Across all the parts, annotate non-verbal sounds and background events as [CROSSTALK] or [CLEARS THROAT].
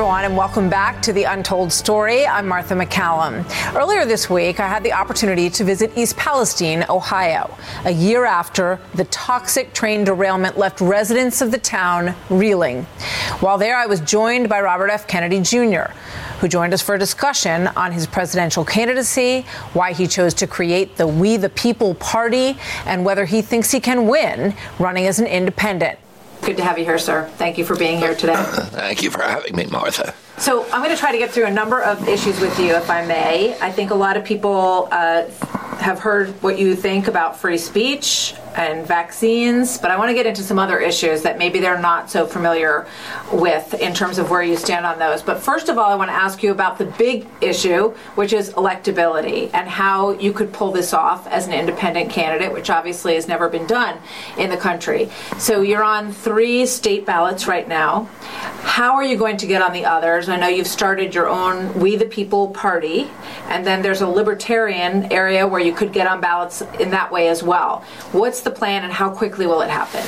everyone, and welcome back to The Untold Story. I'm Martha MacCallum. Earlier this week, I had the opportunity to visit East Palestine, Ohio, a year after the toxic train derailment left residents of the town reeling. While there, I was joined by Robert F. Kennedy Jr., who joined us for a discussion on his presidential candidacy, why he chose to create the We the People Party, and whether he thinks he can win running as an independent. Good to have you here, sir. Thank you for being here today. [LAUGHS] Thank you for having me, Martha. So, I'm going to try to get through a number of issues with you, if I may. I think a lot of people uh, have heard what you think about free speech and vaccines, but I want to get into some other issues that maybe they're not so familiar with in terms of where you stand on those. But first of all, I want to ask you about the big issue, which is electability and how you could pull this off as an independent candidate, which obviously has never been done in the country. So you're on three state ballots right now. How are you going to get on the others? I know you've started your own We the People party, and then there's a libertarian area where you could get on ballots in that way as well. What's the plan and how quickly will it happen?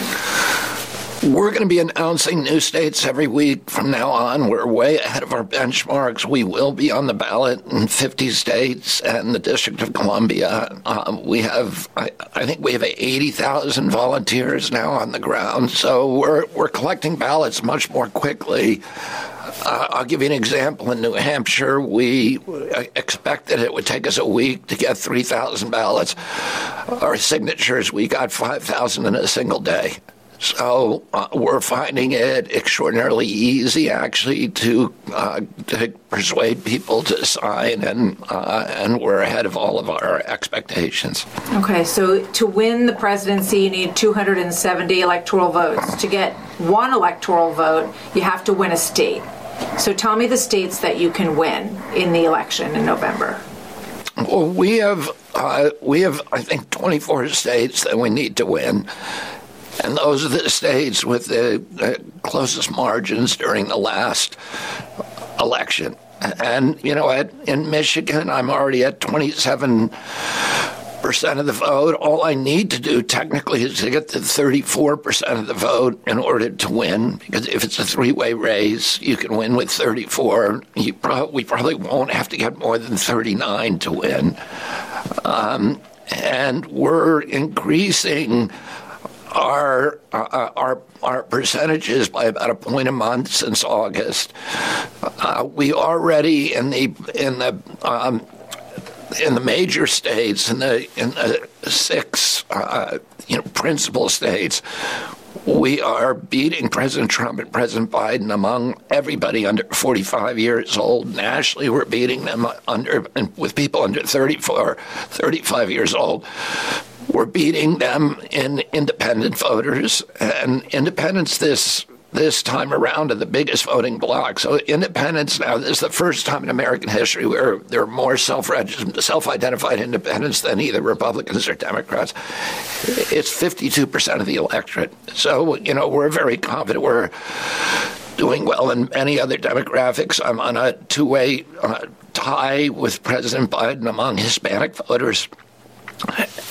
We're going to be announcing new states every week from now on. We're way ahead of our benchmarks. We will be on the ballot in 50 states and the District of Columbia. Um, we have, I, I, think we have 80,000 volunteers now on the ground. So we're, we're collecting ballots much more quickly. Uh, I'll give you an example. In New Hampshire, we expected it would take us a week to get 3,000 ballots. Our signatures, we got 5,000 in a single day. So uh, we're finding it extraordinarily easy, actually, to, uh, to persuade people to sign, and uh, and we're ahead of all of our expectations. Okay, so to win the presidency, you need 270 electoral votes. To get one electoral vote, you have to win a state. So tell me the states that you can win in the election in November. Well, we have uh, we have I think 24 states that we need to win. And those are the states with the, closest margins during the last election. And, you know, at, in Michigan, I'm already at 27 percent of the vote. All I need to do technically is to get to 34 percent of the vote in order to win. Because if it's a three-way race, you can win with 34. Pro- we probably won't have to get more than 39 to win. Um, and we're increasing our uh, our our percentages by about a point a month since August. Uh, we already in the in the um, in the major states in the in the six uh, you know principal states. We are beating President Trump and President Biden among everybody under 45 years old. Nationally, we're beating them under with people under 34, 35 years old we're beating them in independent voters, and independents this this time around are the biggest voting bloc. So independents now, this is the first time in American history where there are more self-identified independents than either Republicans or Democrats. It's 52% of the electorate. So, you know, we're very confident we're doing well in many other demographics. I'm on a two-way uh, tie with President Biden among Hispanic voters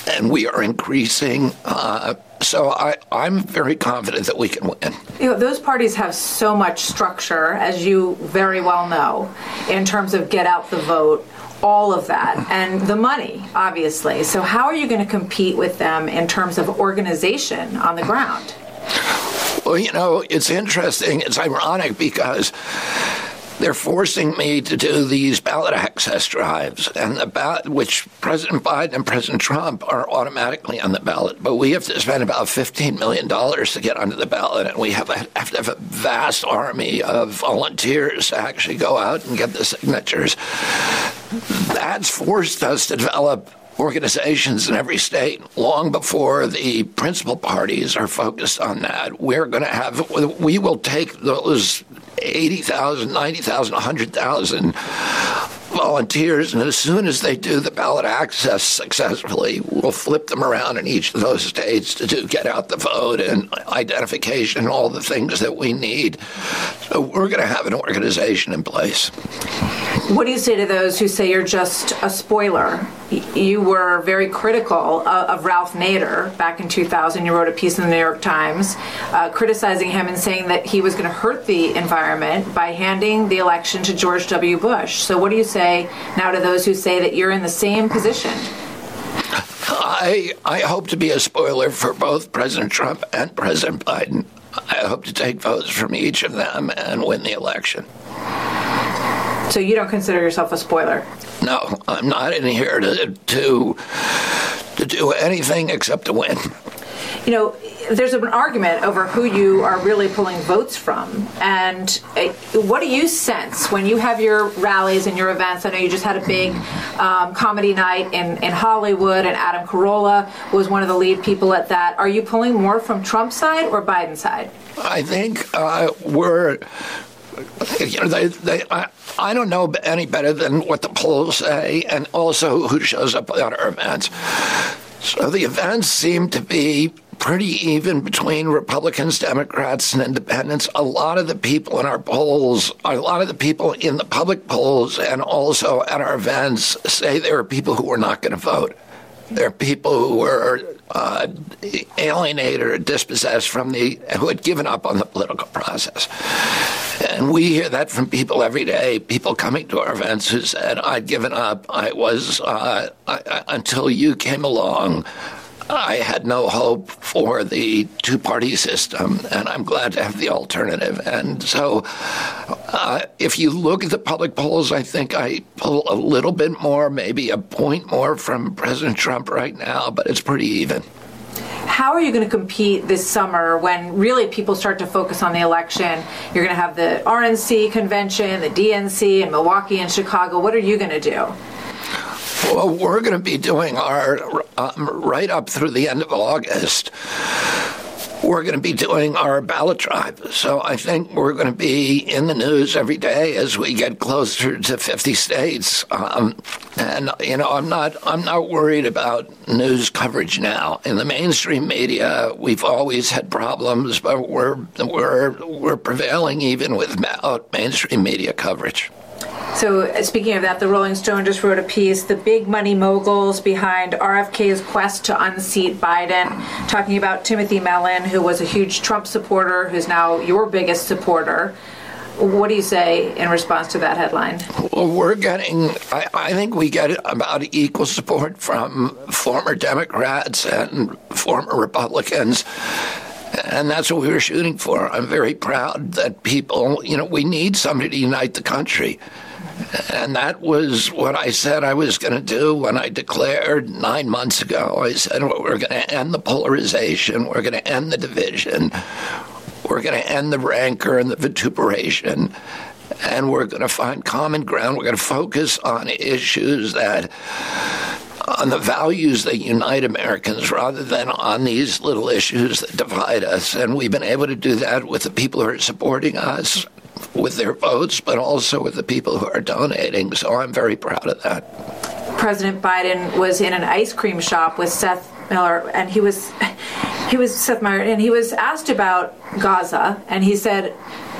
and we are increasing. Uh, so I, am very confident that we can win. You know, those parties have so much structure, as you very well know, in terms of get out the vote, all of that, and the money, obviously. So how are you going to compete with them in terms of organization on the ground? Well, you know, it's interesting. It's ironic because they're forcing me to do these ballot access drives, and the which President Biden and President Trump are automatically on the ballot, but we have to spend about $15 million to get onto the ballot, and we have, a, have to have a vast army of volunteers to actually go out and get the signatures. That's forced us to develop organizations in every state long before the principal parties are focused on that. We're going to have, we will take those 80,000, 90,000, 100,000 volunteers, and as soon as they do the ballot access successfully, we'll flip them around in each of those states to do get out the vote and identification and all the things that we need. So we're going to have an organization in place. What do you say to those who say you're just a spoiler? You were very critical of, Ralph Nader back in 2000. You wrote a piece in the New York Times uh, criticizing him and saying that he was going to hurt the environment by handing the election to George W. Bush. So, what do you say now to those who say that you're in the same position? I, I hope to be a spoiler for both President Trump and President Biden. I hope to take votes from each of them and win the election. So you don't consider yourself a spoiler? No, I'm not in here to to to do anything except to win. You know, there's an argument over who you are really pulling votes from. And uh, what do you sense when you have your rallies and your events? I know you just had a big um, comedy night in, in Hollywood, and Adam Carolla was one of the lead people at that. Are you pulling more from Trump's side or Biden's side? I think uh, we're you know, they, they, I, I don't know any better than what the polls say, and also who shows up at our events. So the events seem to be pretty even between Republicans, Democrats, and independents. A lot of the people in our polls, a lot of the people in the public polls, and also at our events say there are people who are not going to vote. There are people who were uh, alienated or dispossessed from the who had given up on the political process. And we hear that from people every day. People coming to our events who said, "I'd given up. I was uh, I, I, until you came along." I had no hope for the two party system, and I'm glad to have the alternative. And so, uh, if you look at the public polls, I think I pull a little bit more, maybe a point more from President Trump right now, but it's pretty even. How are you going to compete this summer when really people start to focus on the election? You're going to have the RNC convention, the DNC in Milwaukee and Chicago. What are you going to do? Well, we're going to be doing our um, right up through the end of August. We're going to be doing our ballot drive. So I think we're going to be in the news every day as we get closer to 50 states. Um, and you know, I'm not I'm not worried about news coverage now. In the mainstream media, we've always had problems, but we're we're we're prevailing even without mainstream media coverage. So, uh, speaking of that, the Rolling Stone just wrote a piece, The Big Money Moguls Behind RFK's Quest to Unseat Biden, talking about Timothy Mellon, who was a huge Trump supporter, who's now your biggest supporter. What do you say in response to that headline? Well, we're getting, I, I, think we get about equal support from former Democrats and former Republicans. And that's what we were shooting for. I'm very proud that people, you know, we need somebody to unite the country. And that was what I said I was going to do when I declared nine months ago. I said, well, we're going to end the polarization, we're going to end the division, we're going to end the rancor and the vituperation, and we're going to find common ground. We're going to focus on issues that on the values that unite Americans rather than on these little issues that divide us. And we've been able to do that with the people who are supporting us with their votes, but also with the people who are donating. So I'm very proud of that. President Biden was in an ice cream shop with Seth Miller, and he was he was Seth Meyer, and he was asked about Gaza, and he said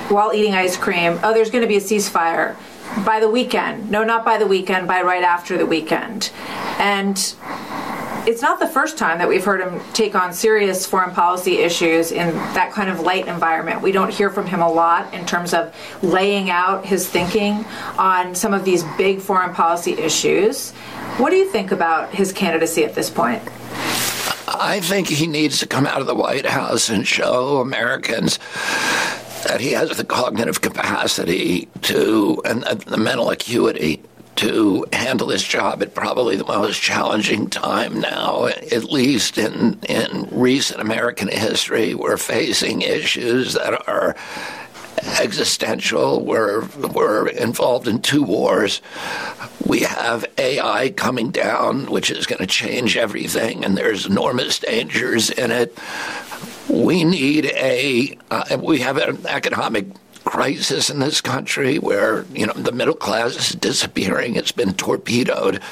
while eating ice cream, "Oh, there's going to be a ceasefire." By the weekend. No, not by the weekend, by right after the weekend. And it's not the first time that we've heard him take on serious foreign policy issues in that kind of light environment. We don't hear from him a lot in terms of laying out his thinking on some of these big foreign policy issues. What do you think about his candidacy at this point? I think he needs to come out of the White House and show Americans that he has the cognitive capacity to and the mental acuity to handle this job at probably the most challenging time now, at least in in recent American history. We're facing issues that are existential. We're we're involved in two wars. We have AI coming down, which is going to change everything, and there's enormous dangers in it. We need a uh, we have an economic crisis in this country where, you know, the middle class is disappearing. It's been torpedoed.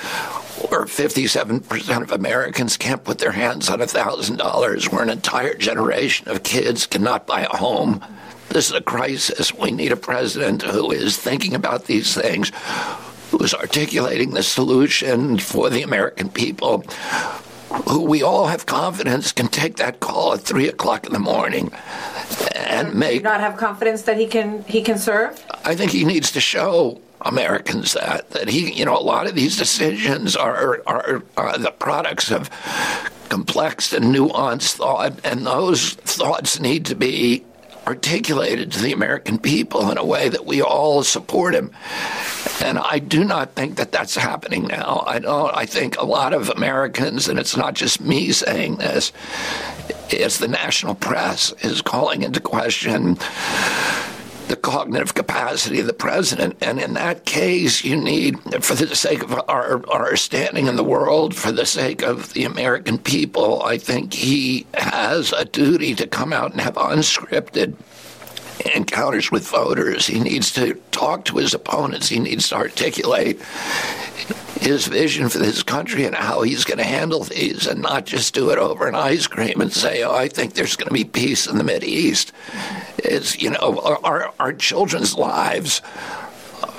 Where 57% of Americans can't put their hands on $1,000, where an entire generation of kids cannot buy a home. This is a crisis. We need a president who is thinking about these things, who is articulating the solution for the American people, who we all have confidence can take that call at three o'clock in the morning and make. Do not have confidence that he can he can serve. I think he needs to show Americans that that he, you know, a lot of these decisions are are, are the products of complex and nuanced thought, and those thoughts need to be articulated to the American people in a way that we all support him. And I do not think that that's happening now. I don't. I think a lot of Americans, and it's not just me saying this, it's the national press is calling into question the cognitive capacity of the president. And in that case, you need, for the sake of our, our standing in the world, for the sake of the American people, I think he has a duty to come out and have unscripted encounters with voters. He needs to talk to his opponents. He needs to articulate his vision for this country and how he's going to handle these and not just do it over an ice cream and say, oh, I think there's going to be peace in the Middle East. It's, you know, our, our children's lives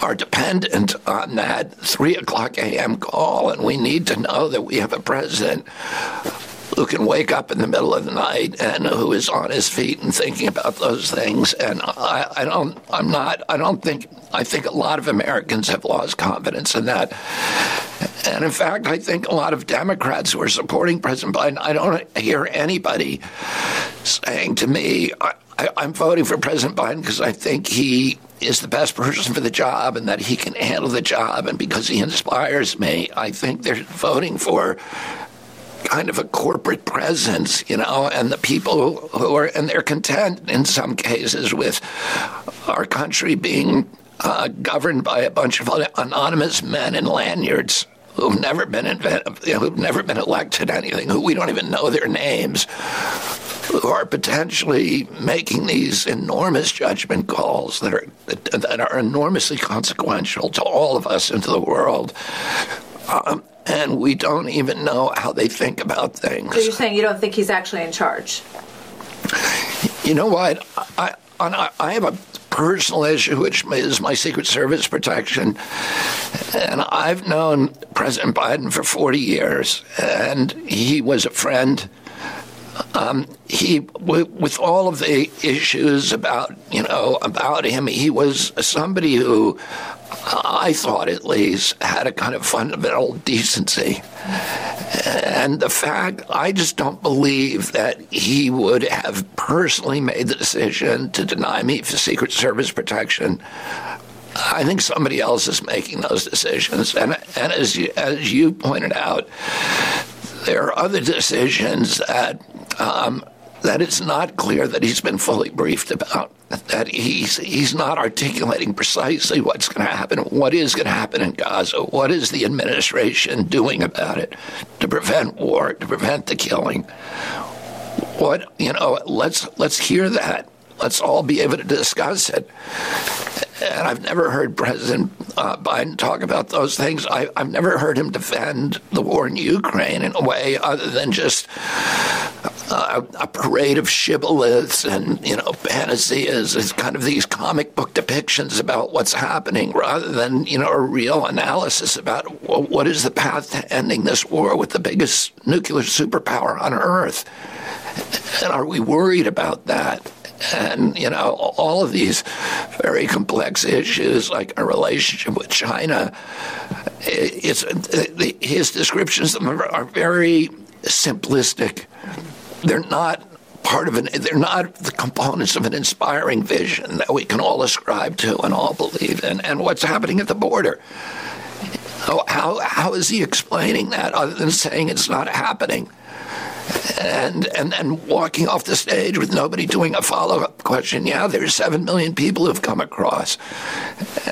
are dependent on that 3 o'clock a.m. call, and we need to know that we have a president who can wake up in the middle of the night and who is on his feet and thinking about those things. And I, I don't, I'm not, I don't think, I think a lot of Americans have lost confidence in that. And in fact, I think a lot of Democrats who are supporting President Biden, I don't hear anybody saying to me, I, am voting for President Biden because I think he is the best person for the job and that he can handle the job and because he inspires me. I think they're voting for kind of a corporate presence, you know, and the people who are, and they're content in some cases with our country being uh, governed by a bunch of anonymous men in lanyards who've never been who've never been elected anything, who we don't even know their names, who are potentially making these enormous judgment calls that are that are enormously consequential to all of us and to the world. Um, and we don't even know how they think about things. So you're saying you don't think he's actually in charge? You know what? I, I have a personal issue, which is my Secret Service protection. And I've known President Biden for 40 years, and he was a friend. Um, he, with all of the issues about, you know, about him, he was somebody who I thought at least, had a kind of fundamental decency. And the fact, I just don't believe that he would have personally made the decision to deny me for Secret Service protection. I think somebody else is making those decisions. And, and as, you, as you pointed out, there are other decisions that um, that it's not clear that he's been fully briefed about, that he's he's not articulating precisely what's going to happen, what is going to happen in Gaza, what is the administration doing about it to prevent war, to prevent the killing. What you know, let's let's hear that. Let's all be able to discuss it. And I've never heard President uh, Biden talk about those things. I, have never heard him defend the war in Ukraine in a way other than just uh, a parade of shibboleths and you know fantasies, is kind of these comic book depictions about what's happening, rather than you know a real analysis about what is the path to ending this war with the biggest nuclear superpower on Earth, and are we worried about that? And you know all of these very complex issues like a relationship with China. It's his descriptions are very simplistic. They're not part of an they're not the components of an inspiring vision that we can all ascribe to and all believe in and what's happening at the border oh, how how is he explaining that other than saying it's not happening and and then walking off the stage with nobody doing a follow up question. Yeah, there's seven million people who've come across,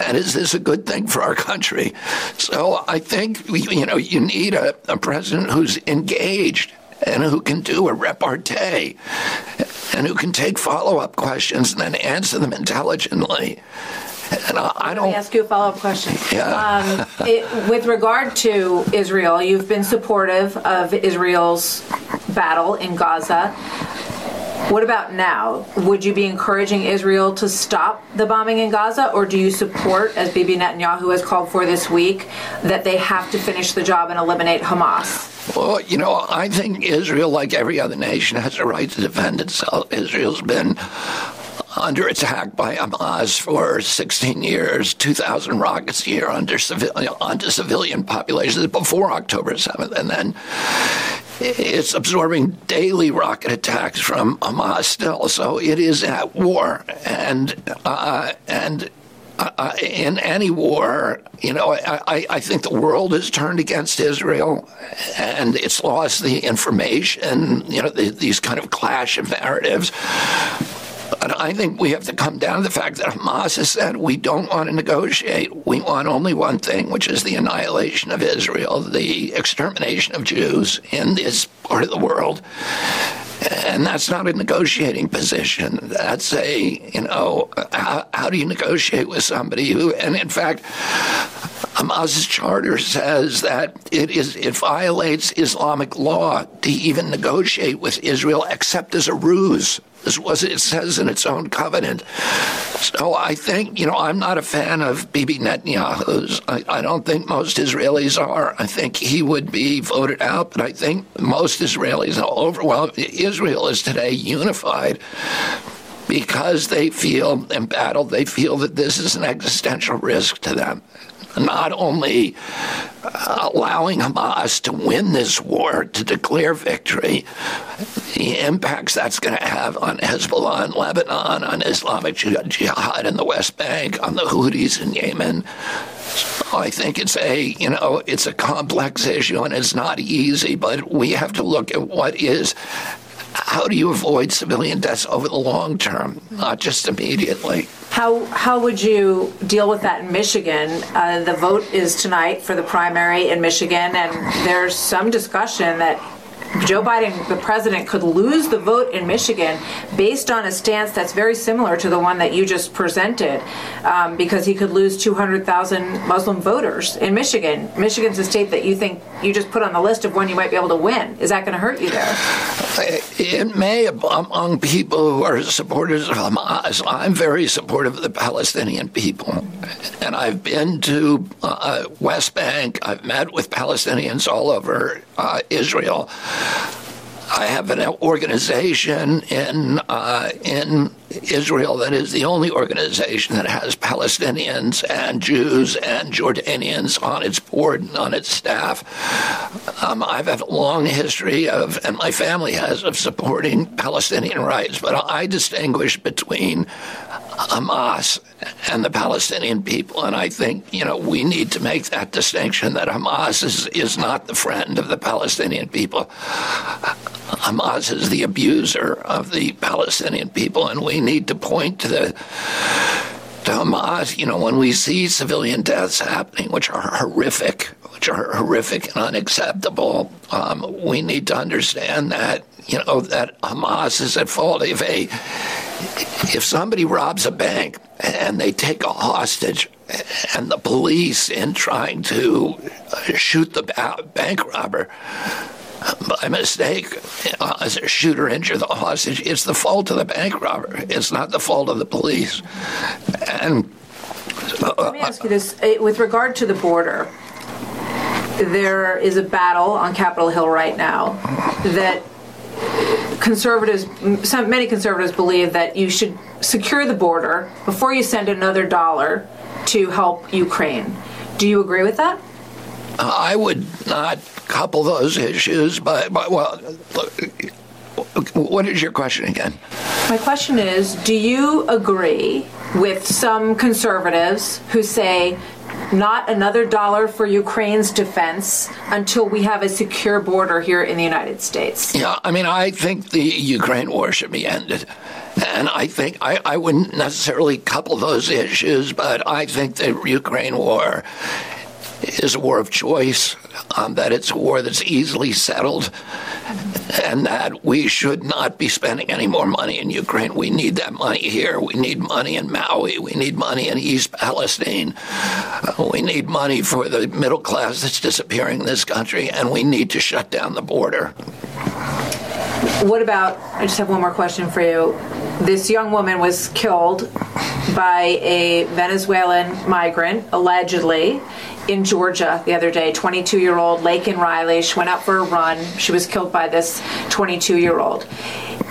and is this a good thing for our country? So I think you know you need a, a president who's engaged and who can do a repartee and who can take follow up questions and then answer them intelligently. [LAUGHS] And I, I Let me ask you a follow-up question. Yeah. Um, it, with regard to Israel, you've been supportive of Israel's battle in Gaza. What about now? Would you be encouraging Israel to stop the bombing in Gaza, or do you support, as Bibi Netanyahu has called for this week, that they have to finish the job and eliminate Hamas? Well, you know, I think Israel, like every other nation, has a right to defend itself. Israel's been under attack by Hamas for 16 years, 2,000 rockets a year under civilian, onto civilian populations before October 7th. And then it's absorbing daily rocket attacks from Hamas still. So it is at war. And, uh, and uh, in any war, you know, I, I think the world has turned against Israel and it's lost the information, you know, the, these kind of clash of narratives. But I think we have to come down to the fact that Hamas has said we don't want to negotiate. We want only one thing, which is the annihilation of Israel, the extermination of Jews in this part of the world. And that's not a negotiating position. That's a, you know, how, how do you negotiate with somebody who, and in fact, Hamas's charter says that it is it violates Islamic law to even negotiate with Israel except as a ruse. This was it says in its own covenant. So I think you know I'm not a fan of Bibi Netanyahu's. I, I don't think most Israelis are. I think he would be voted out, but I think most Israelis are overwhelmed. Israel is today unified because they feel embattled. They feel that this is an existential risk to them not only uh, allowing Hamas to win this war, to declare victory, the impacts that's going to have on Hezbollah in Lebanon, on Islamic Jihad in the West Bank, on the Houthis in Yemen. I think it's a, you know, it's a complex issue and it's not easy, but we have to look at what is how do you avoid civilian deaths over the long term, not just immediately? How how would you deal with that in Michigan? Uh, the vote is tonight for the primary in Michigan, and there's some discussion that Joe Biden, the president, could lose the vote in Michigan based on a stance that's very similar to the one that you just presented, um, because he could lose 200,000 Muslim voters in Michigan. Michigan's a state that you think you just put on the list of one you might be able to win. Is that going to hurt you there? It may among people who are supporters of Hamas. I'm very supportive of the Palestinian people. And I've been to uh, West Bank. I've met with Palestinians all over uh, Israel. I have an organization in uh, in Israel that is the only organization that has Palestinians and Jews and Jordanians on its board and on its staff. Um, I've had a long history of, and my family has, of supporting Palestinian rights, but I distinguish between Hamas and the Palestinian people. And I think, you know, we need to make that distinction that Hamas is, is not the friend of the Palestinian people. Hamas is the abuser of the Palestinian people, and we need to point to the to Hamas, you know, when we see civilian deaths happening, which are horrific, which are horrific and unacceptable, um, we need to understand that, you know, that Hamas is at fault. If a if somebody robs a bank and they take a hostage, and the police, in trying to shoot the bank robber, by mistake, uh, as a shooter injure the hostage, it's the fault of the bank robber. It's not the fault of the police. And uh, let me ask you this: with regard to the border, there is a battle on Capitol Hill right now that conservatives, some many conservatives believe that you should secure the border before you send another dollar to help Ukraine. Do you agree with that? I would not couple those issues, but, but well, what is your question again? My question is Do you agree with some conservatives who say not another dollar for Ukraine's defense until we have a secure border here in the United States? Yeah, I mean, I think the Ukraine war should be ended. And I think I, I wouldn't necessarily couple those issues, but I think the Ukraine war is a war of choice, um, that it's a war that's easily settled, and that we should not be spending any more money in Ukraine. We need that money here. We need money in Maui. We need money in East Palestine. Uh, we need money for the middle class that's disappearing in this country, and we need to shut down the border. What about? I just have one more question for you. This young woman was killed by a Venezuelan migrant, allegedly, in Georgia the other day. 22 year old Laken Riley. She went out for a run. She was killed by this 22 year old.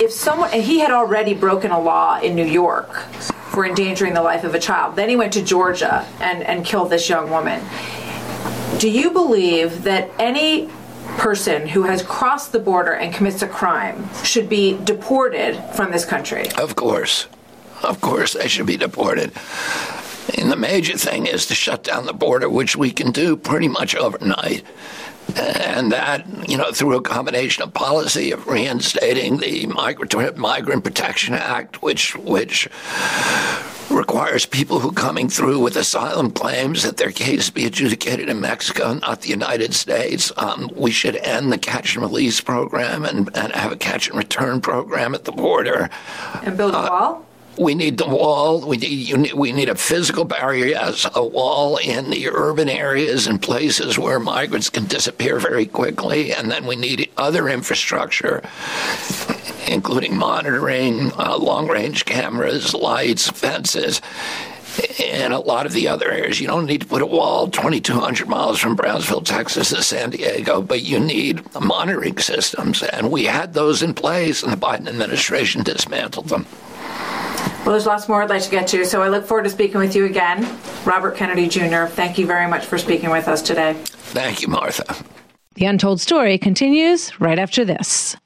If someone, he had already broken a law in New York for endangering the life of a child. Then he went to Georgia and, and killed this young woman. Do you believe that any person who has crossed the border and commits a crime should be deported from this country? Of course. Of course, they should be deported. And the major thing is to shut down the border, which we can do pretty much overnight. And that, you know, through a combination of policy of reinstating the Migrant Protection Act, which which requires people who are coming through with asylum claims that their case be adjudicated in Mexico, not the United States. Um, we should end the catch and release program and, and have a catch and return program at the border. And build a wall? We need the wall. We need, we need a physical barrier, yes, a wall in the urban areas and places where migrants can disappear very quickly. And then we need other infrastructure, including monitoring, uh, long range cameras, lights, fences and a lot of the other areas. You don't need to put a wall 2,200 miles from Brownsville, Texas to San Diego, but you need monitoring systems. And we had those in place, and the Biden administration dismantled them. Well, there's lots more I'd like to get to, so I look forward to speaking with you again. Robert Kennedy Jr., thank you very much for speaking with us today. Thank you, Martha. The Untold Story continues right after this.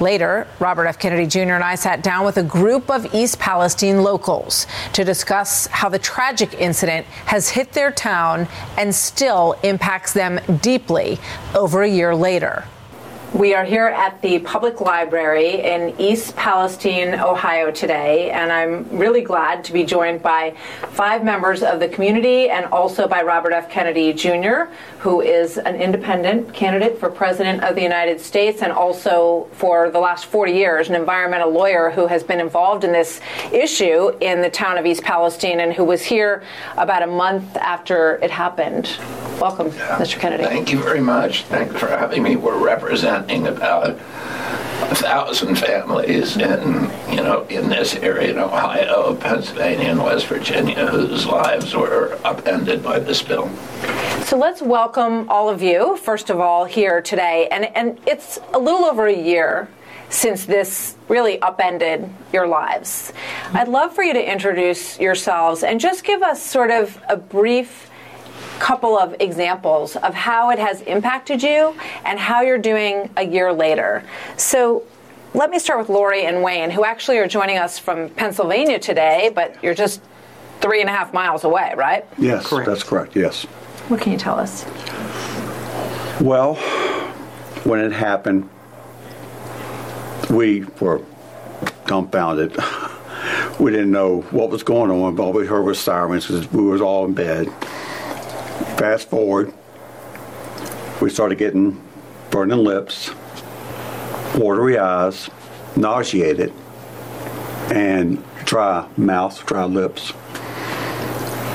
Later, Robert F. Kennedy Jr. and I sat down with a group of East Palestine locals to discuss how the tragic incident has hit their town and still impacts them deeply over a year later. We are here at the public library in East Palestine, Ohio today, and I'm really glad to be joined by five members of the community and also by Robert F. Kennedy Jr., who is an independent candidate for President of the United States and also for the last 40 years an environmental lawyer who has been involved in this issue in the town of East Palestine and who was here about a month after it happened. Welcome. Mr. Kennedy. Thank you very much. Thanks for having me. We're about a thousand families in you know in this area in Ohio, Pennsylvania, and West Virginia whose lives were upended by this bill. So let's welcome all of you first of all here today, and and it's a little over a year since this really upended your lives. I'd love for you to introduce yourselves and just give us sort of a brief couple of examples of how it has impacted you and how you're doing a year later. So let me start with Lori and Wayne, who actually are joining us from Pennsylvania today, but you're just three and a half miles away, right? Yes, correct. that's correct, yes. What can you tell us? Well, when it happened, we were dumbfounded. [LAUGHS] We didn't know what was going on. All we heard was sirens because we was all in bed. Fast forward, we started getting burning lips, watery eyes, nauseated, and dry mouth, dry lips.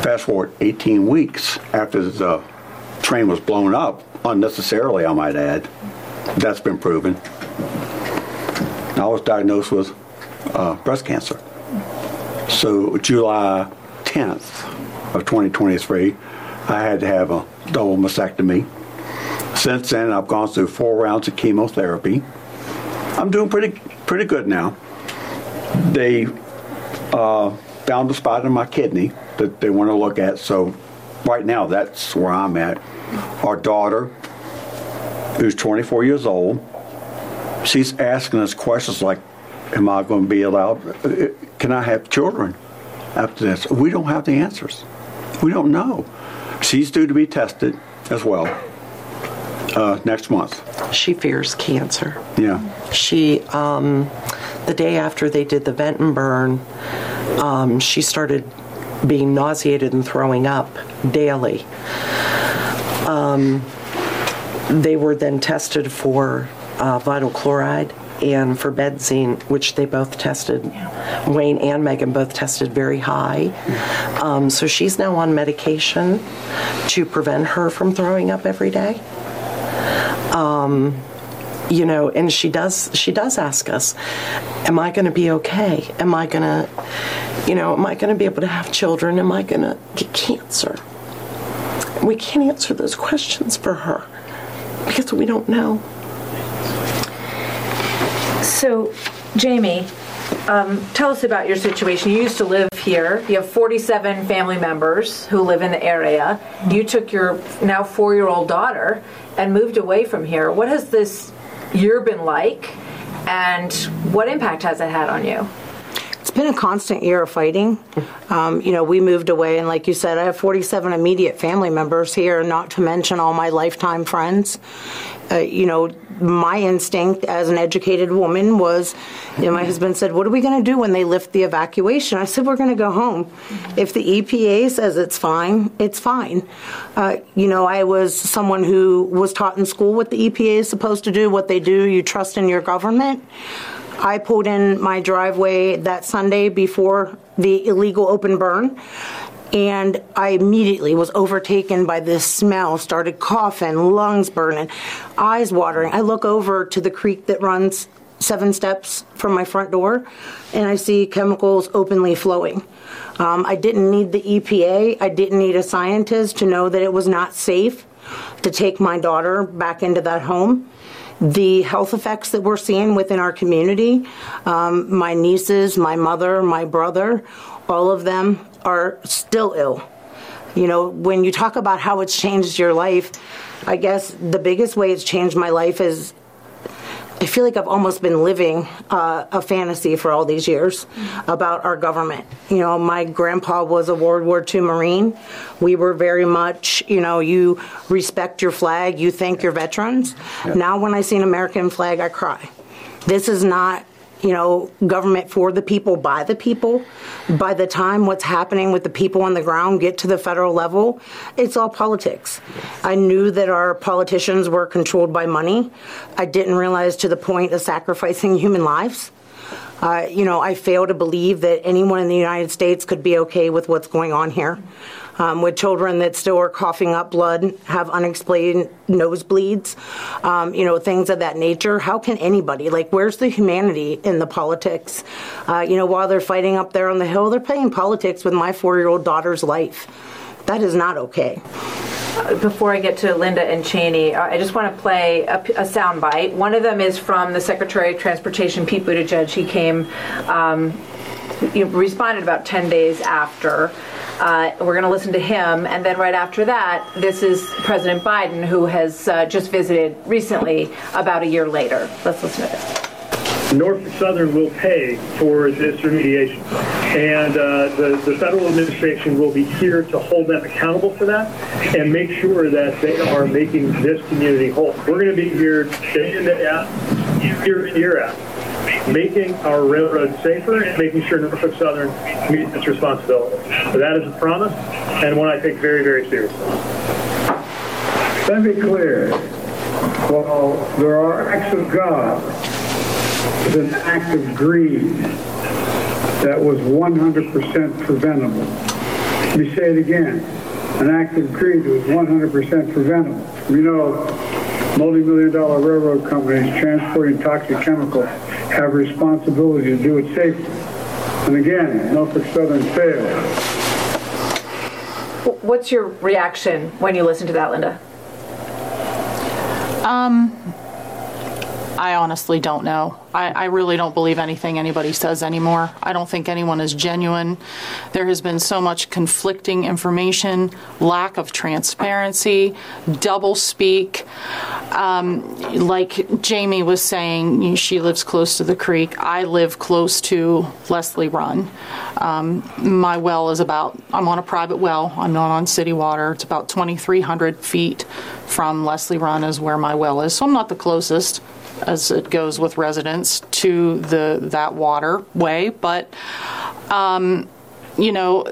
Fast forward 18 weeks after the train was blown up, unnecessarily, I might add. That's been proven. I was diagnosed with uh, breast cancer. So July 10th of 2023, I had to have a double mastectomy. Since then, I've gone through four rounds of chemotherapy. I'm doing pretty pretty good now. They uh, found a spot in my kidney that they want to look at. So right now, that's where I'm at. Our daughter, who's 24 years old, she's asking us questions like, "Am I going to be allowed? Can I have children after this?" We don't have the answers. We don't know. She's due to be tested as well uh, next month. She fears cancer. Yeah. She, um, the day after they did the vent and burn, um, she started being nauseated and throwing up daily. Um, they were then tested for uh, vinyl chloride and for benzene, which they both tested. Wayne and Megan both tested very high. Um, so she's now on medication to prevent her from throwing up every day. Um, you know, and she does she does ask us, "Am I going to be okay? Am I going to, you know, am I going to be able to have children? Am I going to get cancer?" We can't answer those questions for her because we don't know. So, Jamie, um, tell us about your situation. You used to live here. You have 47 family members who live in the area. You took your now four year old daughter and moved away from here. What has this year been like, and what impact has it had on you? It's been a constant year of fighting. Um, you know, we moved away, and like you said, I have 47 immediate family members here, not to mention all my lifetime friends. Uh, you know, my instinct as an educated woman was, you know, my husband said, What are we going to do when they lift the evacuation? I said, We're going to go home. If the EPA says it's fine, it's fine. Uh, you know, I was someone who was taught in school what the EPA is supposed to do, what they do, you trust in your government. I pulled in my driveway that Sunday before the illegal open burn and I immediately was overtaken by this smell, started coughing, lungs burning, eyes watering. I look over to the creek that runs seven steps from my front door, and I see chemicals openly flowing. Um, I didn't need the EPA, I didn't need a scientist to know that it was not safe to take my daughter back into that home the health effects that we're seeing within our community. Um, my nieces, my mother, my brother, all of them are still ill. You know, when you talk about how it's changed your life, I guess the biggest way it's changed my life is I feel like I've almost been living uh, a fantasy for all these years about our government. You know, my grandpa was a World War II Marine. We were very much, you know, you respect your flag, you thank your veterans. Now, when I see an American flag, I cry. This is not you know, government for the people, by the people. By the time what's happening with the people on the ground get to the federal level, it's all politics. I knew that our politicians were controlled by money. I didn't realize to the point of sacrificing human lives. Uh, you know, I fail to believe that anyone in the United States could be okay with what's going on here um, with children that still are coughing up blood, have unexplained nosebleeds, um, you know, things of that nature. How can anybody, like, where's the humanity in the politics? Uh, you know, while they're fighting up there on the hill, they're playing politics with my four year old daughter's life. That is not okay. Before I get to Linda and Cheney, uh, I just want to play a, a sound bite. One of them is from the Secretary of Transportation, Pete Buttigieg. He came, um, he responded about 10 days after. Uh, we're going to listen to him, and then right after that, this is President Biden, who has uh, just visited recently, about a year later. Let's listen to this. Norfolk Southern will pay for this remediation, and uh, the, the federal administration will be here to hold them accountable for that and make sure that they are making this community whole. We're going to be here day in day out, year in year out making our railroad safer and making sure Norfolk Southern meets its responsibility. So that is a promise and one I take very, very seriously. Let me be clear. While there are acts of God, there's an act of greed that was 100% preventable. Let me say it again. An act of greed was 100% preventable. You know, multi-million dollar railroad companies transporting toxic chemicals have responsibility to do it safely. And again, Norfolk Southern failed. What's your reaction when you listen to that, Linda? Um, I honestly don't know. I, I, really don't believe anything anybody says anymore. I don't think anyone is genuine. There has been so much conflicting information, lack of transparency, double speak. Um, like Jamie was saying, she lives close to the creek. I live close to Leslie Run. Um, my well is about, I'm on a private well, I'm not on city water. It's about 2,300 feet from Leslie Run, is where my well is. So I'm not the closest as it goes with residents to the that waterway. But um, you know,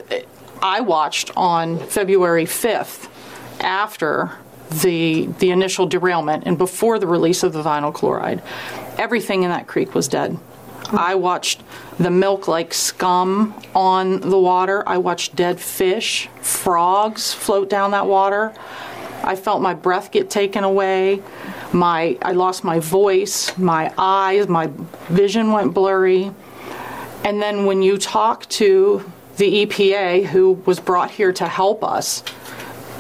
I watched on February 5th after the, the initial derailment and before the release of the vinyl chloride, everything in that creek was dead. I watched the milk like scum on the water. I watched dead fish, frogs float down that water. I felt my breath get taken away. My I lost my voice, my eyes, my vision went blurry. And then when you talk to the EPA who was brought here to help us,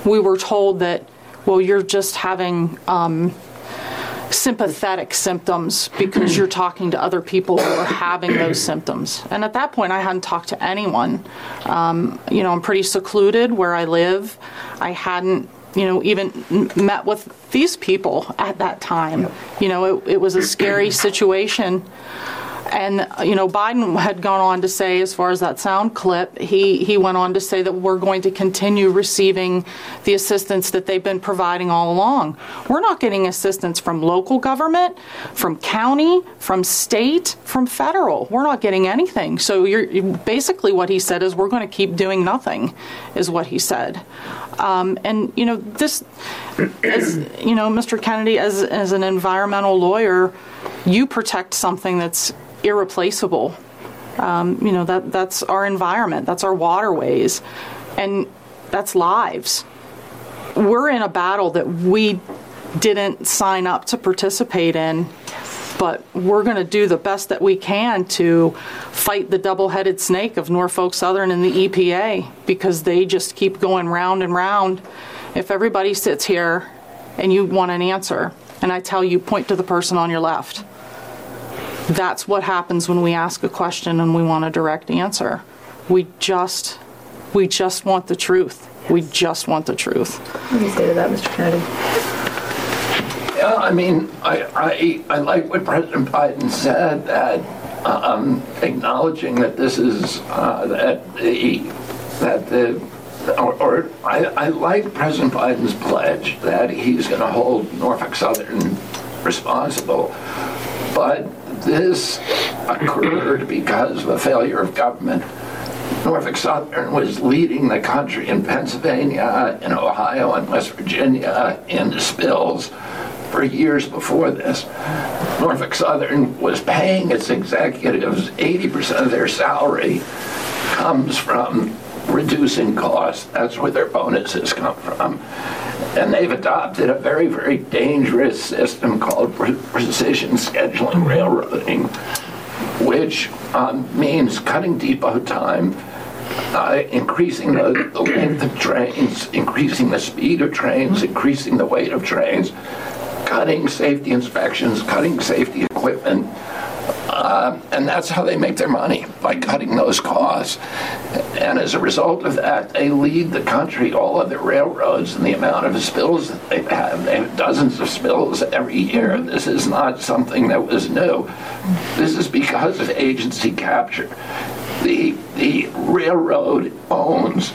we were told that well you're just having um, sympathetic symptoms because you're talking to other people who are having those symptoms. And at that point, I hadn't talked to anyone. Um, you know, I'm pretty secluded where I live. I hadn't, you know, even met with these people at that time. You know, it, it was a scary [CLEARS THROAT] situation. And, you know, Biden had gone on to say, as far as that sound clip, he, he went on to say that we're going to continue receiving the assistance that they've been providing all along. We're not getting assistance from local government, from county, from state, from federal. We're not getting anything. So you're you- basically what he said is we're going to keep doing nothing, is what he said. Um, and you know this, as you know, Mr. Kennedy, as as an environmental lawyer, you protect something that's irreplaceable. Um, you know that that's our environment, that's our waterways, and that's lives. We're in a battle that we didn't sign up to participate in, but we're going to do the best that we can to fight the double-headed snake of Norfolk Southern and the EPA because they just keep going round and round. If everybody sits here and you want an answer, and I tell you, point to the person on your left. That's what happens when we ask a question and we want a direct answer. We just, we just want the truth. We just want the truth. What do you say to that, Mr. Kennedy? Yeah, I mean, I, I, I like what President Biden said that um, acknowledging that this is uh, that the that the or, or I, I like President Biden's pledge that he's going to hold Norfolk Southern responsible, but this occurred because of a failure of government. Norfolk Southern was leading the country in Pennsylvania, in Ohio, and West Virginia in spills for years before this. Norfolk Southern was paying its executives 80% of their salary comes from reducing costs. That's where their bonuses come from. And they've adopted a very, very dangerous system called pre- precision scheduling railroading, which um, means cutting depot time, uh, increasing the, the length of trains, increasing the speed of trains, increasing the weight of trains, cutting safety inspections, cutting safety equipment. Uh, and that's how they make their money, by cutting those costs. And as a result of that, they lead the country, all other railroads, and the amount of spills that they have. They have dozens of spills every year. This is not something that was new. This is because of agency capture. The, the railroad owns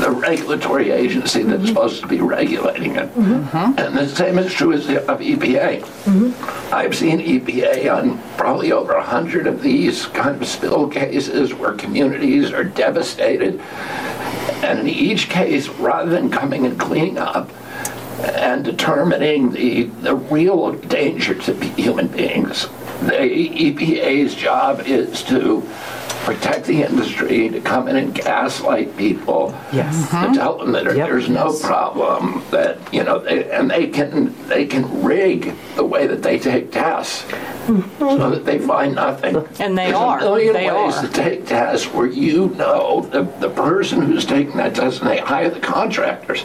the regulatory agency that's mm-hmm. supposed to be regulating it. Mm-hmm. And the same is true as the, of EPA. Mm-hmm. I've seen EPA on probably over 100 of these kind of spill cases where communities are devastated. And in each case, rather than coming and cleaning up and determining the, the real danger to human beings, the EPA's job is to protect the industry, to come in and gaslight people, Yes. to mm-hmm. tell them that Yep. there's no Yes. problem, that you know, they, and they can they can rig the way that they take tests so mm-hmm. that they find nothing. And they There's are. a million They ways are. to take tests where you know the, the person who's taking that test, and they hire the contractors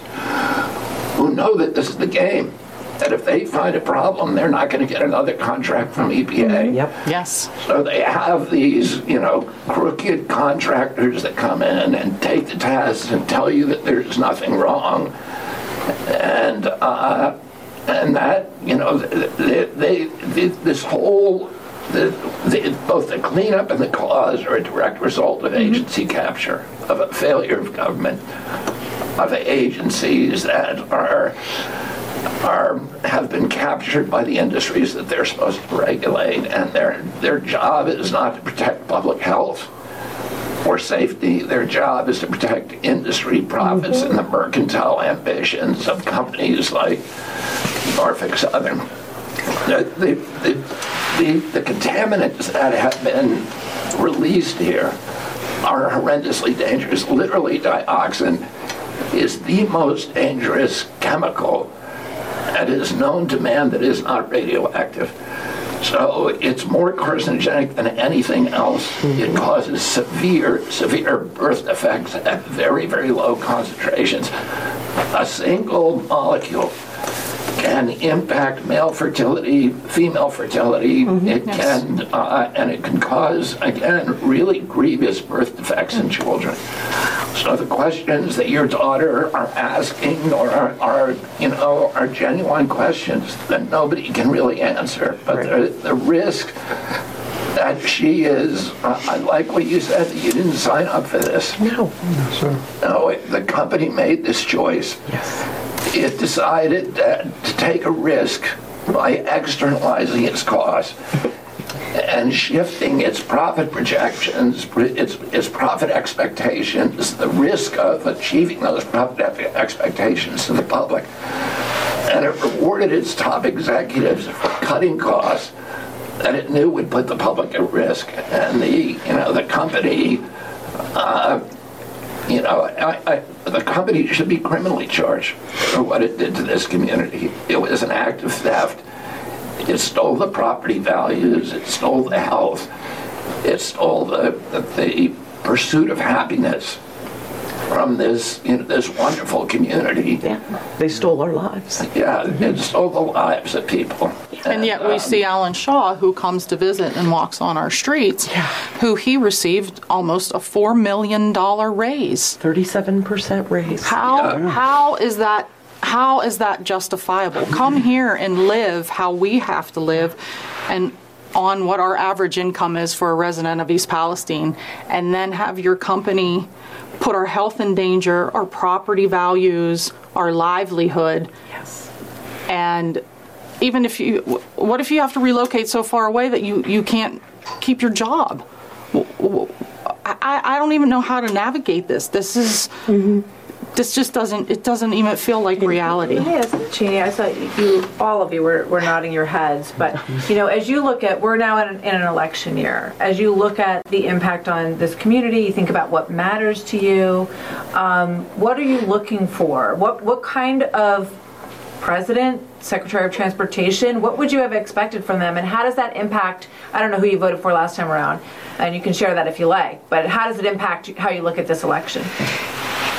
who know that this is the game. That if they find a problem, they're not going to get another contract from EPA. Yep. Yes. So they have these, you know, crooked contractors that come in and take the tests and tell you that there's nothing wrong, and uh, and that, you know, they, they, they this whole. The, the, both the cleanup and the cause are a direct result of agency capture, of a failure of government, of agencies that are are have been captured by the industries that they're supposed to regulate, and their their job is not to protect public health. or safety. Their job is to protect industry profits and the mm-hmm. mercantile ambitions of companies like Norfolk Southern. The, the, the, the, the contaminants that have been released here are horrendously dangerous. Literally, dioxin is the most dangerous chemical that is known to man that is not radioactive. So it's more carcinogenic than anything else. It causes severe, severe birth defects at very, very low concentrations. A single molecule can impact male fertility, female fertility. It can, uh, and it can cause, again, really grievous birth defects in children. So the questions that your daughter are asking or are, are you know, are genuine questions that nobody can really answer. But the, the risk that she is, uh, I like what you said, that you didn't sign up for this. No. No, sir. it- the company made this choice. Yes. It decided that to take a risk by externalizing its costs and shifting its profit projections, its, its profit expectations, the risk of achieving those profit expectations to the public. And it rewarded its top executives for cutting costs that it knew would put the public at risk. And the, you know, the company, uh, you know, I, I, the company should be criminally charged for what it did to this community. It was an act of theft. It stole the property values. It stole the health. It stole the, the, the pursuit of happiness from this, you know, this wonderful community. Yeah. They stole our lives. Yeah, it stole the lives of people. And yet we um, see Alan Shaw, who comes to visit and walks on our streets, yeah. who he received almost a $4 million raise. 37% raise. How, how is that, how is that justifiable? Come here and live how we have to live and on what our average income is for a resident of East Palestine, and then have your company put our health in danger, our property values, our livelihood. Yes. And even if you, what if you have to relocate so far away that you, you can't keep your job? I, I don't even know how to navigate this. This is, mm-hmm. This just doesn't, it doesn't even feel like reality. Let me ask Cheney, I saw you, all of you were, were nodding your heads, but, you know, as you look at, we're now in an, in an election year. As you look at the impact on this community, you think about what matters to you, um, what are you looking for? What, what kind of president, secretary of transportation, what would you have expected from them? And how does that impact, I don't know who you voted for last time around, and you can share that if you like, but how does it impact how you look at this election?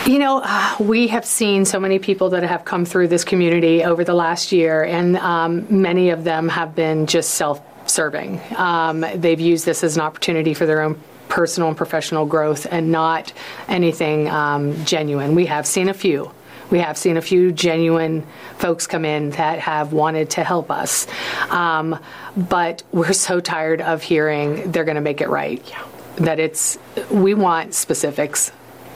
You know, uh, we have seen so many people that have come through this community over the last year, and um, many of them have been just self serving. Um, they've used this as an opportunity for their own personal and professional growth and not anything um, genuine. We have seen a few. We have seen a few genuine folks come in that have wanted to help us. Um, but we're so tired of hearing they're going to make it right. That it's, we want specifics.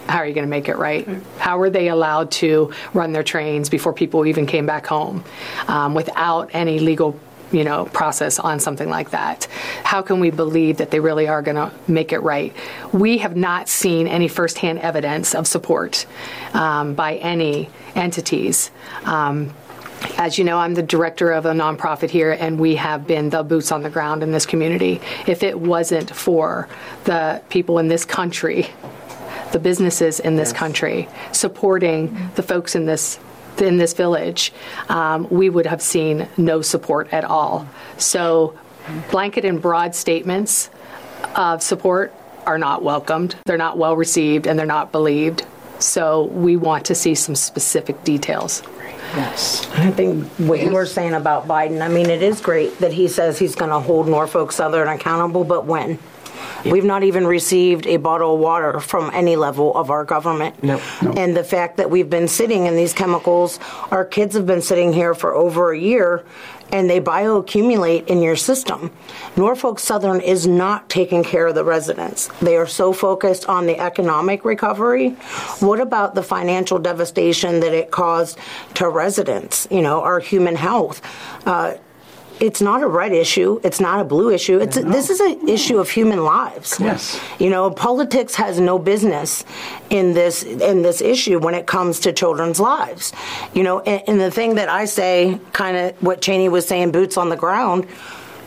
How are you going to make it right? How were they allowed to run their trains before people even came back home um, without any legal you know process on something like that how can we believe that they really are going to make it right we have not seen any firsthand evidence of support um, by any entities um, as you know, I'm the director of a nonprofit here, and we have been the boots on the ground in this community. If it wasn't for the people in this country, the businesses in this country supporting the folks in this in this village, um, we would have seen no support at all. So, blanket and broad statements of support are not welcomed. They're not well received, and they're not believed. So, we want to see some specific details. Yes. I think what you were saying about Biden, I mean, it is great that he says he's going to hold Norfolk Southern accountable, but when? We've not even received a bottle of water from any level of our government. No. No. And the fact that we've been sitting in these chemicals, our kids have been sitting here for over a year and they bioaccumulate in your system. Norfolk Southern is not taking care of the residents. They are so focused on the economic recovery. What about the financial devastation that it caused to residents, you know, our human health? Uh, it's not a red issue. It's not a blue issue. It's a, this is an issue of human lives. Yes. You know, politics has no business in this in this issue when it comes to children's lives. You know, and, and the thing that I say, kind of what Cheney was saying, boots on the ground.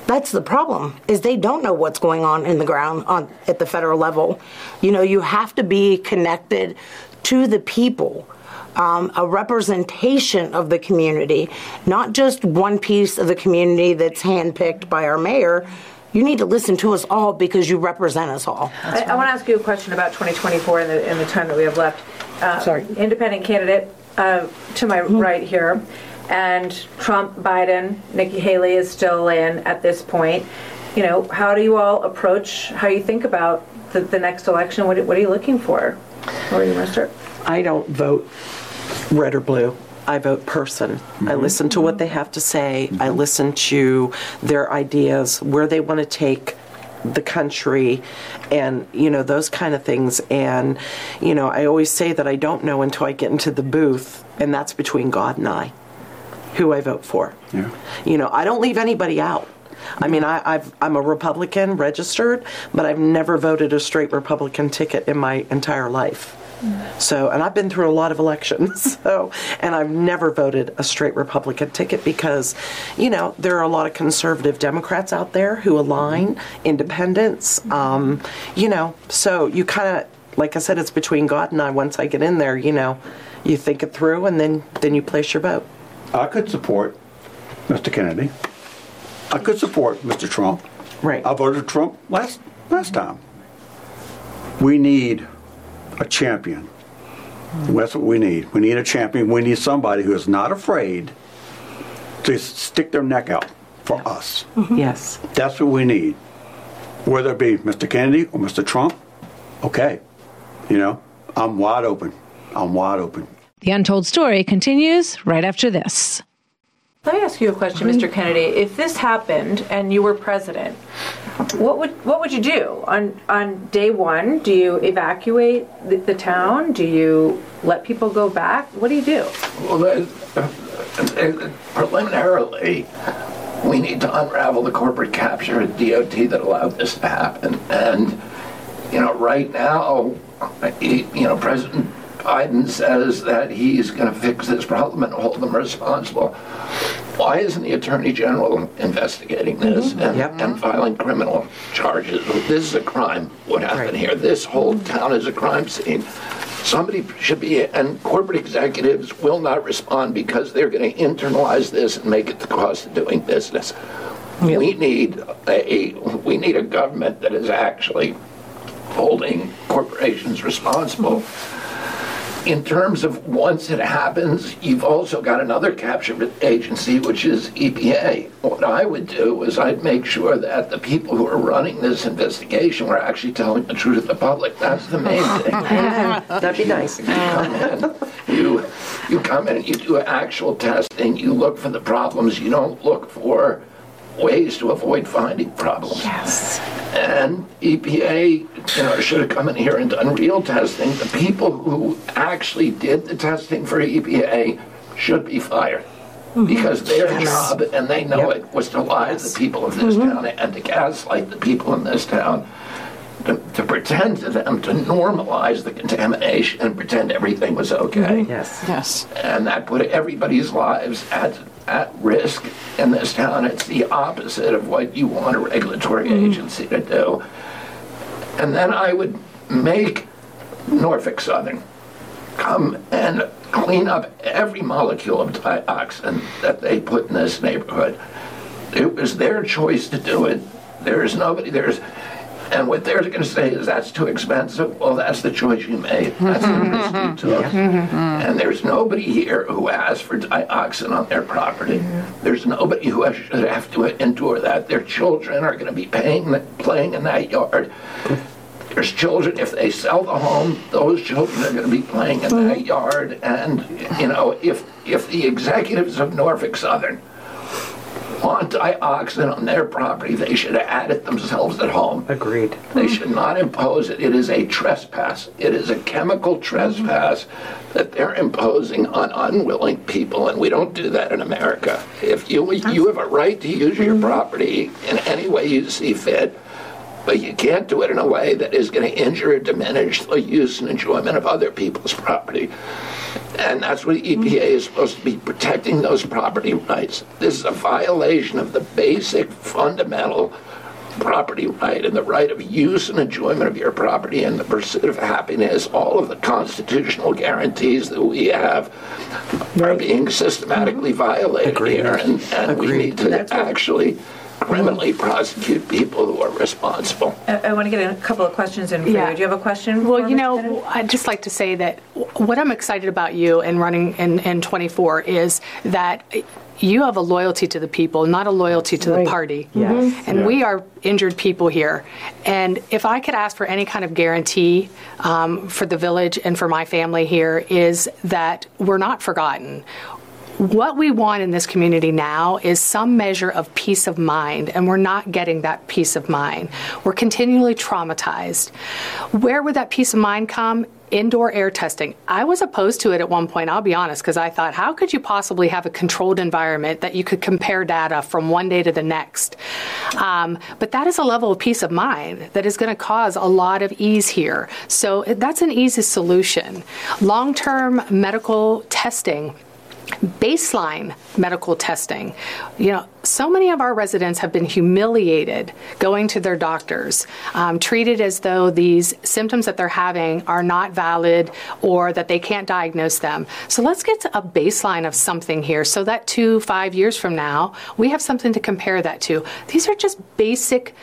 That's the problem is they don't know what's going on in the ground on at the federal level. You know, you have to be connected to the people um, a representation of the community, not just one piece of the community that's handpicked by our mayor. You need to listen to us all because you represent us all. I, I want to ask you a question about 2024 in the, in the time that we have left. Uh, Sorry. Independent candidate uh, to my right here, and Trump, Biden, Nikki Haley is still in at this point. You know, how do you all approach how you think about the, the next election? What, what are you looking for? Lori, you want to start? I don't vote red or blue. I vote person. I mm-hmm. listen to what they have to say. I mm-hmm. listen to their ideas, where they want to take the country and you know those kind of things and you know I always say that I don't know until I get into the booth and that's between God and I who I vote for. Yeah. You know, I don't leave anybody out. I mean, I, I've, I'm a Republican registered, but I've never voted a straight Republican ticket in my entire life. So, and I've been through a lot of elections, [LAUGHS] so, and I've never voted a straight Republican ticket because, you know, there are a lot of conservative Democrats out there who align, independents, um, you know, so you kind of, like I said, it's between God and I. Once I get in there, you know, you think it through and then, then you place your vote. I could support Mr. Kennedy. I could support Mr. Trump. Right. I voted Trump last last time. We need a champion. That's what we need. We need a champion. We need somebody who is not afraid to stick their neck out for us. Mm-hmm. Yes. That's what we need. Whether it be Mr. Kennedy or Mr. Trump, okay. You know, I'm wide open. I'm wide open. The Untold Story continues right after this. Let me ask you a question, Mr. Kennedy. If this happened and you were president, what would what would you do on on day one? Do you evacuate the, the town? Do you let people go back? What do you do? Well, uh, uh, preliminarily, we need to unravel the corporate capture at DOT that allowed this to happen. And, you know, right now, you know, President Biden says that he's going to fix this problem and hold them responsible. Why isn't the Attorney General investigating mm-hmm. this and, Yep. and filing criminal charges? This is a crime. What happened Right. here? This whole town is a crime scene. Somebody should be, and corporate executives will not respond because they're going to internalize this and make it the cost of doing business. We need a, we need a government that is actually holding corporations responsible. In terms of once it happens, you've also got another capture agency, which is EPA. What I would do is I'd make sure that the people who are running this investigation were actually telling the truth to the public. That's the main [LAUGHS] thing. That'd be nice. come in, you you come in and you do actual testing. You look for the problems. You don't look for ways to avoid finding problems. Yes. And EPA, you know, should have come in here and done real testing. The people who actually did the testing for EPA should be fired. Mm-hmm. Because their job, and they know Yep. it, was to lie to the people of this mm-hmm. town and to gaslight the people in this town to, to pretend to them to normalize the contamination and pretend everything was okay. Mm-hmm. Yes. Yes. And that put everybody's lives at, at risk in this town. It's the opposite of what you want a regulatory mm-hmm. agency to do. And then I would make Norfolk Southern come and clean up every molecule of dioxin that they put in this neighborhood. It was their choice to do it. There's nobody, there's, and what they're going to say is that's too expensive. Well, that's the choice you made. That's the risk you [LAUGHS] took. Mm-hmm. And there's nobody here who asked for dioxin on their property. There's nobody who should have to endure that. Their children are going to be paying, playing in that yard. There's children, if they sell the home, those children are going to be playing in that mm-hmm. yard. And, you know, if, if the executives of Norfolk Southern want dioxin on their property, they should add it themselves at home. Agreed. They hmm. should not impose it. It is a trespass. It is a chemical trespass that they're imposing on unwilling people, and we don't do that in America. If you you have a right to use your hmm. property in any way you see fit, but you can't do it in a way that is going to injure or diminish the use and enjoyment of other people's property. And that's what the EPA is supposed to be protecting those property rights. This is a violation of the basic fundamental property right and the right of use and enjoyment of your property and the pursuit of happiness. All of the constitutional guarantees that we have are being systematically violated Agreed. here. And, and we need to actually criminally prosecute people who are responsible. I, I want to get a couple of questions in for Yeah. you. Do you have a question? Well, for you know, Kennedy? I'd just like to say that what I'm excited about you and running in, in 24 is that you have a loyalty to the people, not a loyalty to the party. Yes. And we are injured people here. And if I could ask for any kind of guarantee um, for the village and for my family here, is that we're not forgotten. What we want in this community now is some measure of peace of mind, and we're not getting that peace of mind. We're continually traumatized. Where would that peace of mind come? Indoor air testing. I was opposed to it at one point, I'll be honest, because I thought, how could you possibly have a controlled environment that you could compare data from one day to the next? Um, but that is a level of peace of mind that is going to cause a lot of ease here. So that's an easy solution. Long term medical testing baseline medical testing. You know, so many of our residents have been humiliated going to their doctors, um, treated as though these symptoms that they're having are not valid or that they can't diagnose them. So let's get a baseline of something here so that two, five years from now, we have something to compare that to. These are just basic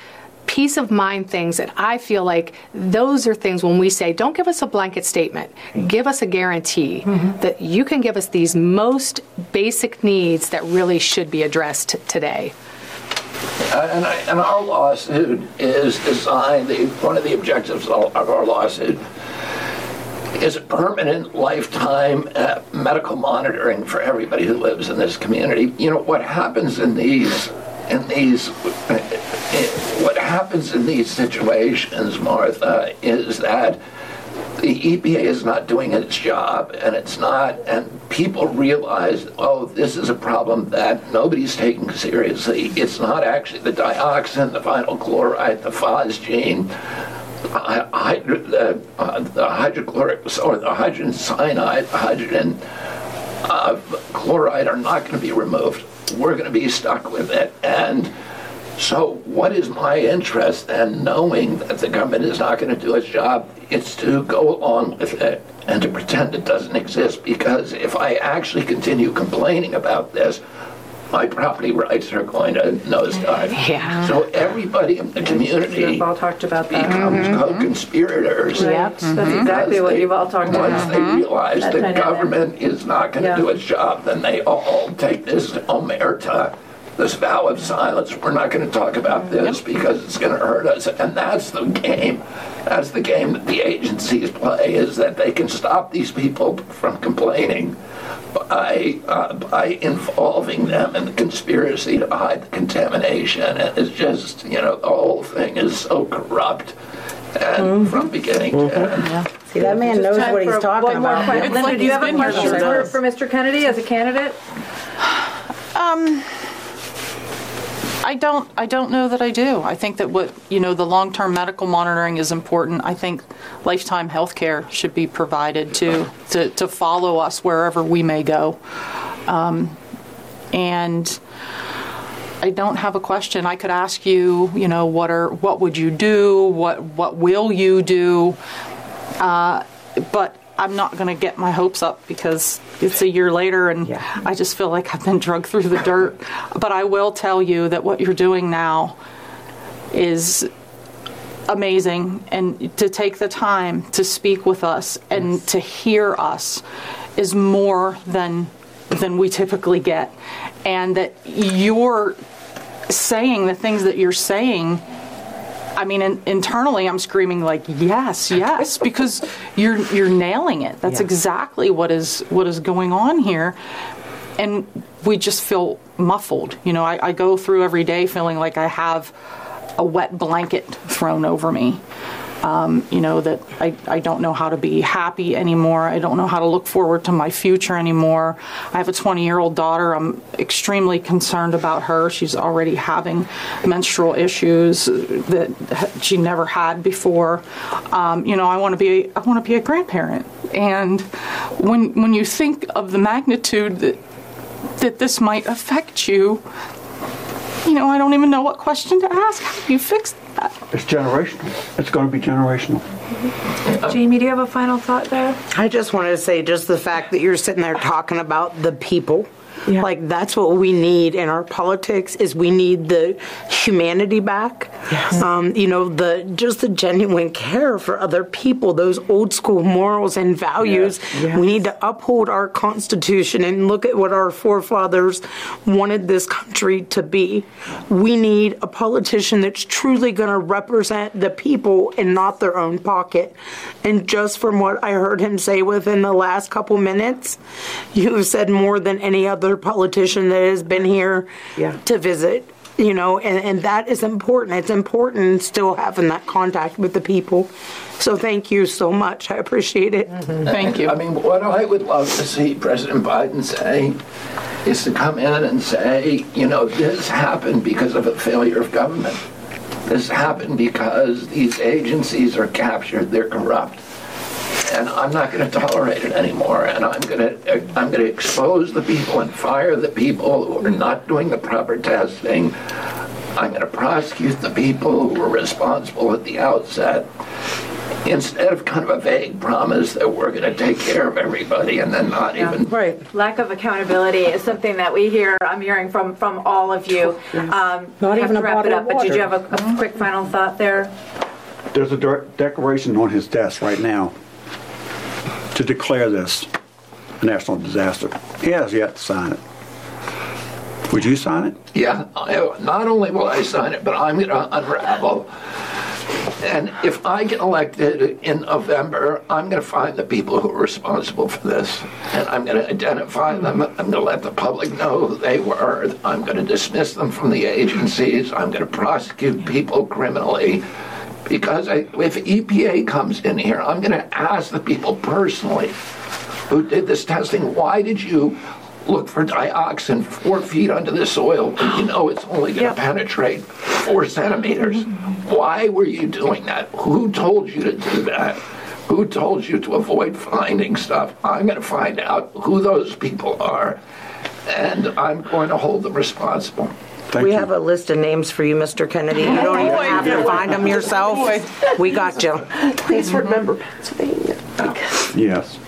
peace of mind things that I feel like those are things when we say, don't give us a blanket statement, give us a guarantee that you can give us these most basic needs that really should be addressed today. Uh, And, I, and our lawsuit is designed, the, one of the objectives of of our lawsuit is a permanent lifetime uh, medical monitoring for everybody who lives in this community. You know, what happens in these, in these, what happens in these situations, Martha, is that the EPA is not doing its job, and it's not, and people realize, oh, this is a problem that nobody's taking seriously. It's not actually the dioxin, the vinyl chloride, the phosgene, the, uh, the hydrochloric, or the hydrogen cyanide, the hydrogen uh, chloride are not going to be removed. We're going to be stuck with it. And so, what is my interest in knowing that the government is not going to do its job? It's to go along with it and to pretend it doesn't exist. Because if I actually continue complaining about this, my property rights are going to nosedive. [LAUGHS] Yeah. So everybody in the community You've all talked about that. becomes mm-hmm. co-conspirators. Yep, that's exactly Because what they- you've all talked Once about. they mm-hmm. realize That the government is not going to Yeah. do its job, then they all take this omerta, this vow of silence. We're not going to talk about this because it's going to hurt us. And that's the game. That's the game that the agencies play, is that they can stop these people from complaining by, uh, by involving them in the conspiracy to hide the contamination. And it's just, you know, the whole thing is so corrupt. And mm-hmm. from beginning to mm-hmm. end. See, that man knows what he's talking about. question. Linda, like do you have a been question for, for Mr. Kennedy as a candidate? Um, I don't, I don't know that I do. I think that what, you know, the long-term medical monitoring is important. I think lifetime health care should be provided to, to, to follow us wherever we may go. Um, And I don't have a question. I could ask you, you know, what are, what would you do? What, what will you do? Uh, But I'm not going to get my hopes up because it's a year later and Yeah. I just feel like I've been drugged through the dirt. But I will tell you that what you're doing now is amazing and to take the time to speak with us and to hear us is more than than we typically get and that you're saying the things that you're saying I mean, in, internally, I'm screaming like, "Yes, yes," because you're you're nailing it. That's Yeah. exactly what is what is going on here, and we just feel muffled. You know, I, I go through every day feeling like I have a wet blanket thrown over me. Um, you know, that I, I don't know how to be happy anymore. I don't know how to look forward to my future anymore. I have a 20 year old daughter. I'm extremely concerned about her. She's already having menstrual issues that she never had before. Um, you know, I want to be I want to be a grandparent. And when when you think of the magnitude that that this might affect you, you know, I don't even know what question to ask. How do you fix that? It's generational. It's going to be generational. Jamie, do you have a final thought there? I just wanted to say just the fact that you're sitting there talking about the people. Like that's what we need in our politics is we need the humanity back. Yes. Um, you know, the just the genuine care for other people, those old school morals and values. Yes. We need to uphold our constitution and look at what our forefathers wanted this country to be. We need a politician that's truly going to represent the people and not their own pocket. And just from what I heard him say within the last couple minutes, you've said more than any other politician that has been here Yeah. to visit. You know, and, and that is important. It's important still having that contact with the people. So thank you so much. I appreciate it. Mm-hmm. Thank you. I mean, what I would love to see President Biden say is to come in and say, you know, this happened because of a failure of government. This happened because these agencies are captured, they're corrupt. And I'm not going to tolerate it anymore. And I'm going to I'm going to expose the people and fire the people who are not doing the proper testing. I'm going to prosecute the people who were responsible at the outset instead of kind of a vague promise that we're going to take care of everybody and then not even Right. Lack of accountability is something that we hear, I'm hearing from, from all of you. Um, Not have even to a wrap it bottle up, of But did you have a, a quick final thought there? There's a de- declaration on his desk right now to declare this a national disaster. He has yet to sign it. Would you sign it? Yeah, not only will I sign it, but I'm going to unravel. And if I get elected in November, I'm going to find the people who are responsible for this. And I'm going to identify them. I'm going to let the public know who they were. I'm going to dismiss them from the agencies. I'm going to prosecute people criminally. Because I, if EPA comes in here, I'm going to ask the people personally who did this testing, why did you look for dioxin four feet under the soil you know it's only going to penetrate four centimeters? Why were you doing that? Who told you to do that? Who told you to avoid finding stuff? I'm going to find out who those people are, and I'm going to hold them responsible. Thank We you. have a list of names for you, Mr. Kennedy. You don't even have to find them yourself. [LAUGHS] We got you. Please remember Pennsylvania. Yes.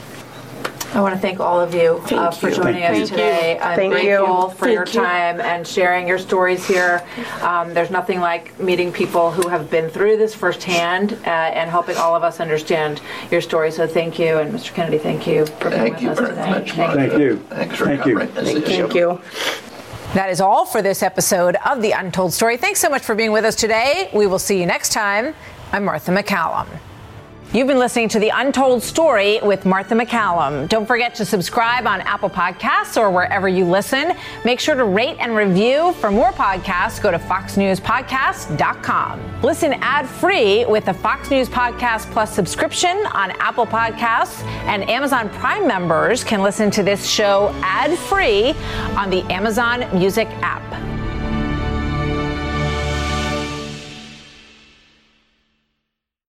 I want to thank all of you uh, for you. joining Thank us you. today. I'm Thank you. grateful for your Thank you. time and sharing your stories here. Um, there's nothing like meeting people who have been through this firsthand uh, and helping all of us understand your story. So thank you, and Mr. Kennedy, thank you for being Thank with you us very today. much, Thank Martha. Thank you. Thanks for Thank you. covering this issue. Thank you. That is all for this episode of The Untold Story. Thanks so much for being with us today. We will see you next time. I'm Martha MacCallum. You've been listening to The Untold Story with Martha MacCallum. Don't forget to subscribe on Apple Podcasts or wherever you listen. Make sure to rate and review. For more podcasts, go to foxnewspodcast.com. Listen ad-free with the Fox News Podcast Plus subscription on Apple Podcasts, and Amazon Prime members can listen to this show ad-free on the Amazon Music app.